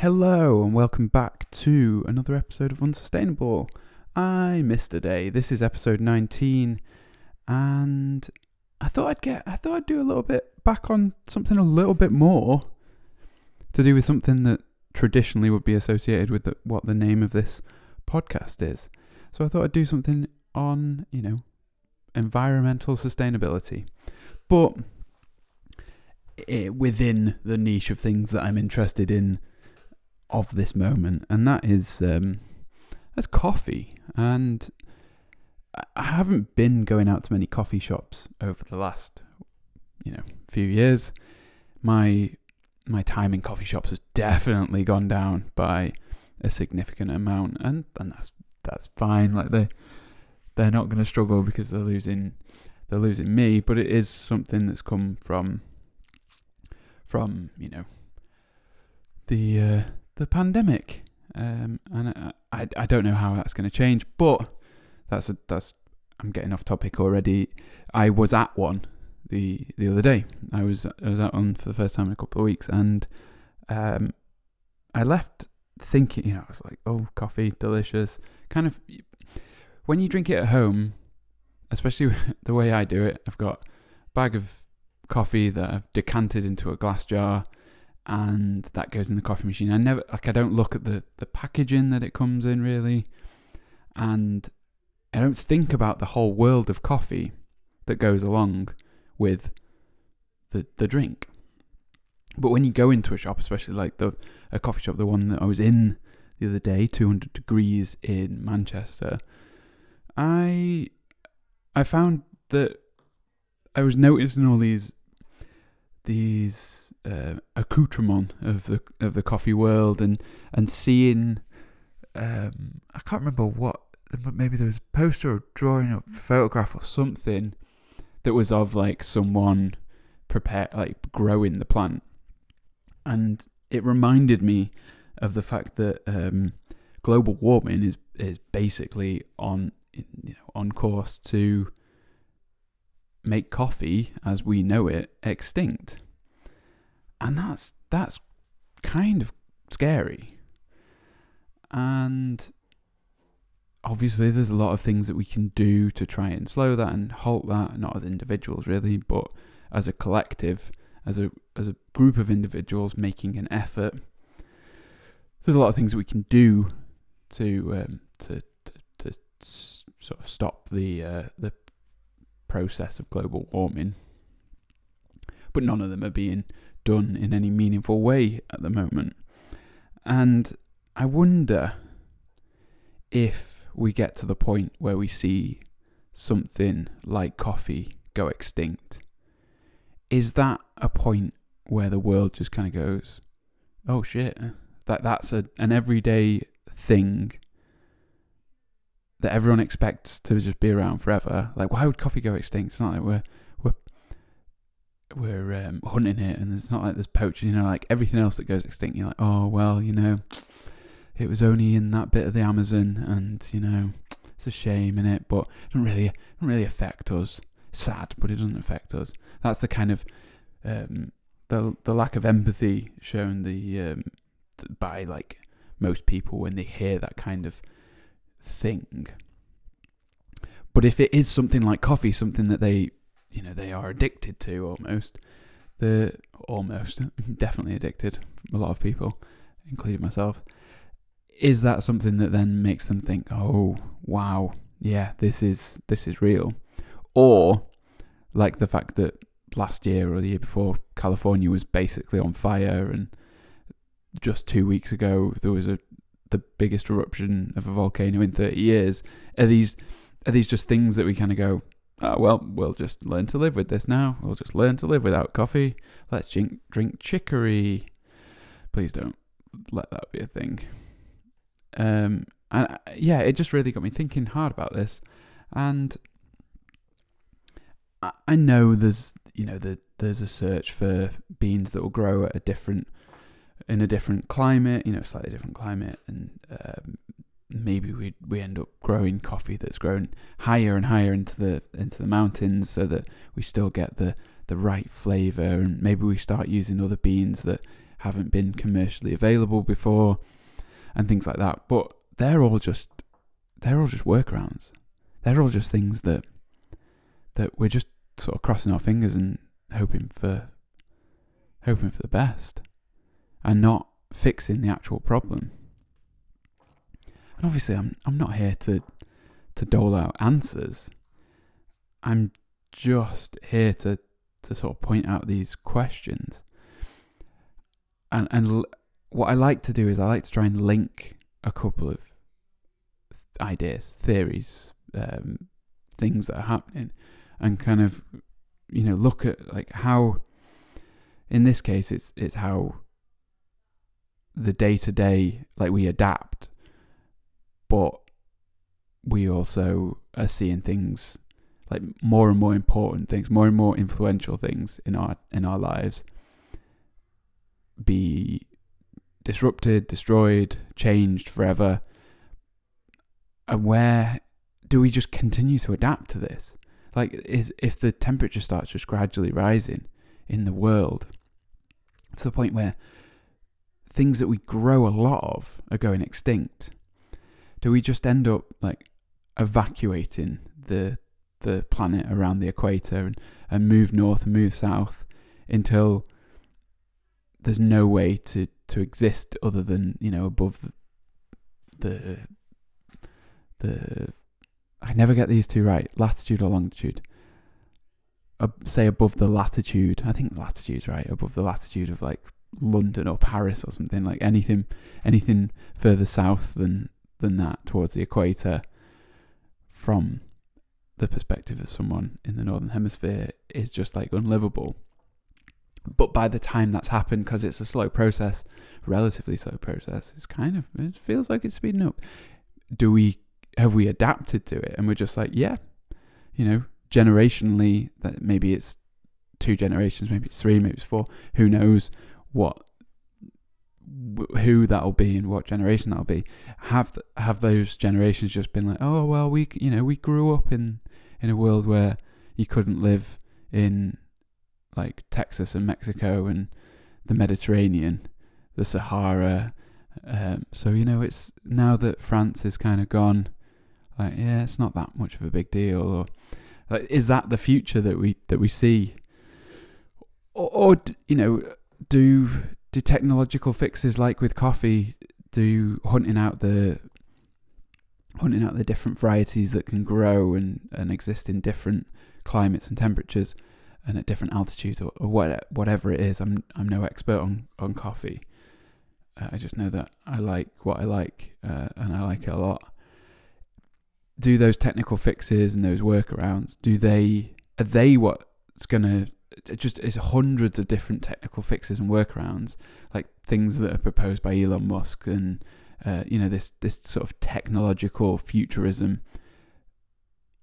Hello and welcome back to another episode of Unsustainable. I missed a day. This is episode 19 and I thought I'd get I thought I'd do a little bit back on something a little bit more to do with something that traditionally would be associated with the, what the name of this podcast is. So I thought I'd do something on, you know, environmental sustainability. But it, within the niche of things that I'm interested in of this moment, and that is um, that's coffee. And I haven't been going out to many coffee shops over the last, you know, few years. My my time in coffee shops has definitely gone down by a significant amount, and and that's that's fine. Like they they're not going to struggle because they're losing they're losing me, but it is something that's come from from you know the uh, the pandemic, um, and I, I, don't know how that's going to change, but that's a, that's I'm getting off topic already. I was at one the the other day. I was I was at one for the first time in a couple of weeks, and um, I left thinking, you know, I was like, oh, coffee, delicious. Kind of when you drink it at home, especially the way I do it, I've got a bag of coffee that I've decanted into a glass jar and that goes in the coffee machine. I never like I don't look at the the packaging that it comes in really and I don't think about the whole world of coffee that goes along with the the drink. But when you go into a shop, especially like the a coffee shop, the one that I was in the other day, 200 degrees in Manchester, I I found that I was noticing all these these uh, accoutrements of the of the coffee world and and seeing um, I can't remember what maybe there was a poster or drawing or photograph or something that was of like someone prepare like growing the plant and it reminded me of the fact that um, global warming is is basically on you know on course to make coffee as we know it extinct. And that's that's kind of scary. And obviously there's a lot of things that we can do to try and slow that and halt that, not as individuals really, but as a collective, as a as a group of individuals making an effort. There's a lot of things we can do to um, to, to to sort of stop the uh, the process of global warming. But none of them are being done in any meaningful way at the moment. And I wonder if we get to the point where we see something like coffee go extinct. Is that a point where the world just kind of goes, "Oh shit, that that's a an everyday thing that everyone expects to just be around forever. Like, why would coffee go extinct? It's not like we're we're um, hunting it, and it's not like there's poaching. You know, like everything else that goes extinct. You're like, oh well, you know, it was only in that bit of the Amazon, and you know, it's a shame in it, but it doesn't really doesn't really affect us. sad, but it doesn't affect us. That's the kind of um, the the lack of empathy shown the um, by like most people when they hear that kind of thing. But if it is something like coffee, something that they, you know, they are addicted to almost, the almost definitely addicted. A lot of people, including myself, is that something that then makes them think, oh wow, yeah, this is this is real, or like the fact that last year or the year before, California was basically on fire, and just two weeks ago there was a the biggest eruption of a volcano in 30 years. Are these are these just things that we kind of go, oh, well, we'll just learn to live with this now. We'll just learn to live without coffee. Let's drink, drink chicory. Please don't let that be a thing. Um, and yeah, it just really got me thinking hard about this. And I, I know there's, you know, the, there's a search for beans that will grow at a different in a different climate, you know, slightly different climate, and um, maybe we we end up growing coffee that's grown higher and higher into the into the mountains, so that we still get the the right flavor, and maybe we start using other beans that haven't been commercially available before, and things like that. But they're all just they're all just workarounds. They're all just things that that we're just sort of crossing our fingers and hoping for hoping for the best and not fixing the actual problem. And obviously I'm I'm not here to to dole out answers. I'm just here to to sort of point out these questions. And and l- what I like to do is I like to try and link a couple of ideas, theories, um, things that are happening, and kind of you know look at like how. In this case, it's it's how the day to day, like we adapt, but we also are seeing things like more and more important things, more and more influential things in our in our lives be disrupted, destroyed, changed forever. And where do we just continue to adapt to this? Like, is, if the temperature starts just gradually rising in the world to the point where things that we grow a lot of are going extinct, do we just end up like evacuating the the planet around the equator and, and move north and move south until there's no way to, to exist other than you know above the the, the I never get these two right latitude or longitude. Uh, say above the latitude. I think latitude's right above the latitude of like London or Paris or something like anything anything further south than than that towards the equator from the perspective of someone in the northern hemisphere is just like unlivable. But by the time that's happened, because it's a slow process, relatively slow process, it's kind of it feels like it's speeding up. Do we have we adapted to it, and we're just like, yeah, you know, generationally, that maybe it's two generations, maybe it's three, maybe it's four. Who knows what who that'll be and what generation that'll be have have those generations just been like oh well we you know we grew up in in a world where you couldn't live in like Texas and Mexico and the Mediterranean, the Sahara. Um, so you know, it's now that France is kind of gone. Like, yeah, it's not that much of a big deal. Or like, is that the future that we that we see? Or, or you know, do do technological fixes like with coffee, do hunting out the hunting out the different varieties that can grow and, and exist in different climates and temperatures and at different altitudes or, or what, whatever it is. I'm I'm no expert on on coffee. Uh, I just know that I like what I like uh, and I like it a lot. Do those technical fixes and those workarounds? Do they are they what's just is hundreds of different technical fixes and workarounds like things that are proposed by Elon Musk and uh, you know this this sort of technological futurism,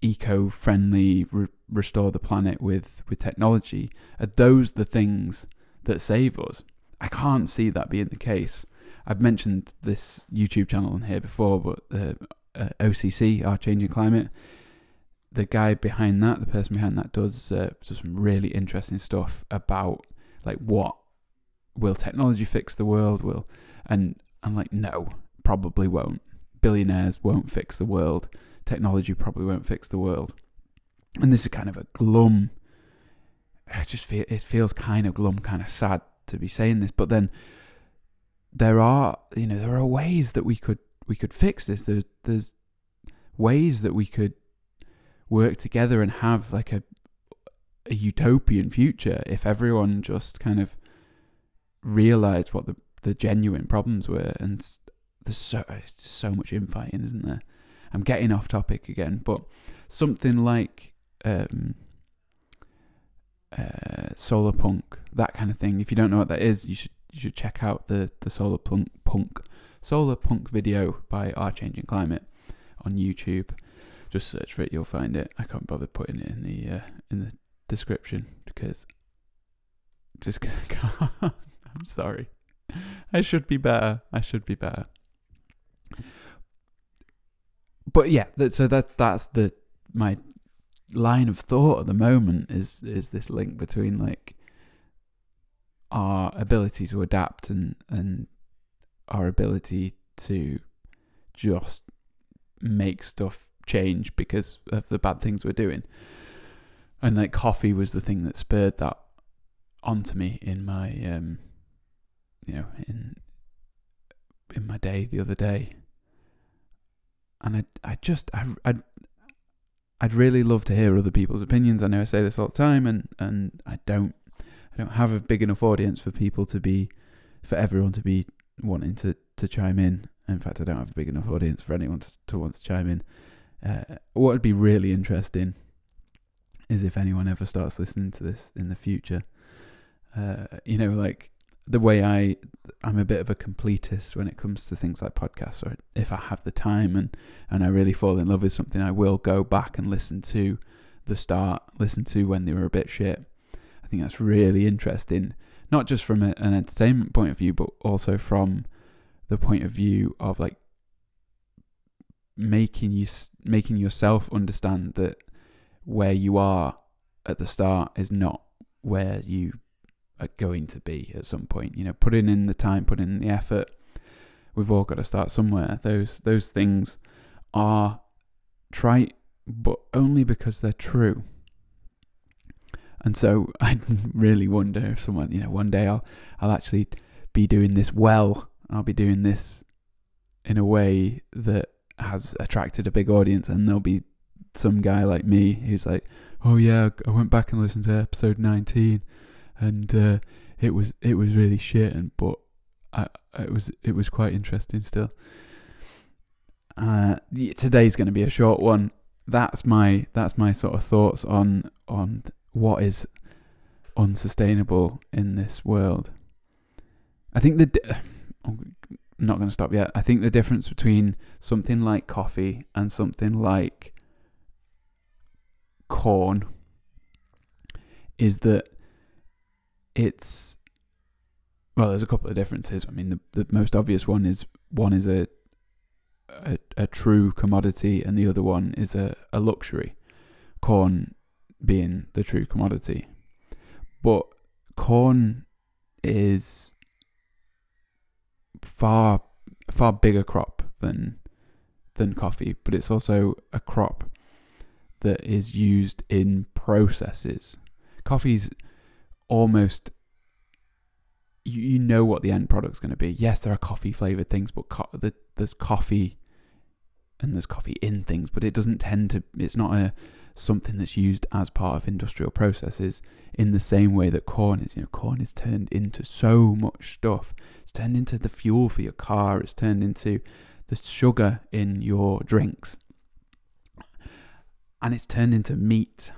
eco-friendly, re- restore the planet with with technology. Are those the things that save us? I can't see that being the case. I've mentioned this YouTube channel on here before, but uh, uh, OCC, Our Changing Climate, the guy behind that, the person behind that, does uh, does some really interesting stuff about like what will technology fix the world? Will and I'm like, no, probably won't. Billionaires won't fix the world. Technology probably won't fix the world. And this is kind of a glum. I just feel it feels kind of glum, kind of sad to be saying this, but then there are you know there are ways that we could we could fix this. There's there's ways that we could work together and have like a a utopian future if everyone just kind of realized what the the genuine problems were and there's so so much infighting, isn't there? I'm getting off topic again, but something like um, uh, solar punk, that kind of thing. If you don't know what that is, you should you should check out the the solar punk punk solar punk video by Our Changing Climate on YouTube. Just search for it, you'll find it. I can't bother putting it in the uh, in the description because just because I can't. I'm sorry. I should be better. I should be better but yeah, that, so that that's the my line of thought at the moment is is this link between like our ability to adapt and and our ability to just make stuff change because of the bad things we're doing. And like coffee was the thing that spurred that onto me in my um you know in in my day the other day and I I just I I I'd really love to hear other people's opinions. I know I say this all the time, and, and I don't I don't have a big enough audience for people to be for everyone to be wanting to, to chime in. In fact, I don't have a big enough audience for anyone to, to want to chime in. Uh, what would be really interesting is if anyone ever starts listening to this in the future. Uh, you know, like the way I I'm a bit of a completist when it comes to things like podcasts or if I have the time and and I really fall in love with something I will go back and listen to the start listen to when they were a bit shit I think that's really interesting not just from a, an entertainment point of view but also from the point of view of like making you making yourself understand that where you are at the start is not where you are going to be at some point. You know, putting in the time, putting in the effort. We've all got to start somewhere. Those those things are trite, but only because they're true. And so I really wonder if someone, you know, one day I'll I'll actually be doing this well. I'll be doing this in a way that has attracted a big audience, and there'll be some guy like me who's like, "Oh yeah, I went back and listened to episode 19, and uh, it was it was really shit, and but I, it was it was quite interesting still." Uh, today's going to be a short one. That's my that's my sort of thoughts on on what is unsustainable in this world. I think the di- I'm not going to stop yet. I think the difference between something like coffee and something like corn is that it's well there's a couple of differences. I mean the, the most obvious one is one is a, a a true commodity and the other one is a, a luxury. Corn being the true commodity. But corn is far far bigger crop than than coffee but it's also a crop that is used in processes. Coffee's almost you, you know what the end product's going to be. Yes, there are coffee flavored things, but co- the, there's coffee and there's coffee in things, but it doesn't tend to. It's not a something that's used as part of industrial processes in the same way that corn is. You know, corn is turned into so much stuff. It's turned into the fuel for your car. It's turned into the sugar in your drinks and it's turned into meat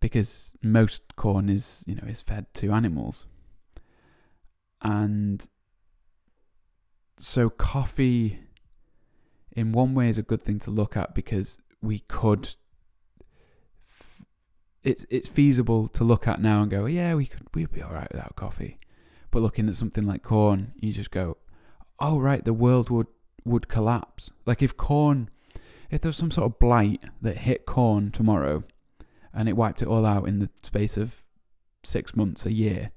because most corn is you know is fed to animals and so coffee in one way is a good thing to look at because we could it's it's feasible to look at now and go oh, yeah we could we'd be all right without coffee but looking at something like corn you just go oh right the world would would collapse like if corn if there was some sort of blight that hit corn tomorrow and it wiped it all out in the space of six months, a year,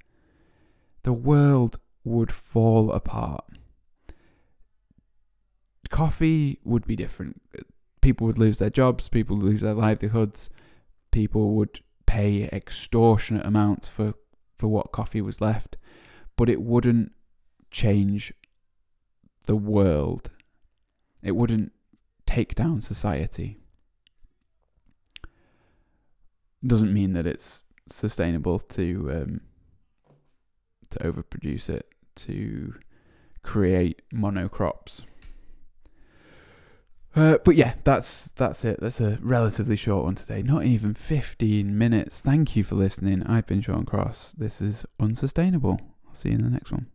the world would fall apart. Coffee would be different. People would lose their jobs, people would lose their livelihoods, people would pay extortionate amounts for, for what coffee was left, but it wouldn't change the world. It wouldn't take down society. Doesn't mean that it's sustainable to um, to overproduce it to create monocrops. Uh, but yeah, that's that's it. That's a relatively short one today. Not even 15 minutes. Thank you for listening. I've been Sean Cross. This is Unsustainable. I'll see you in the next one.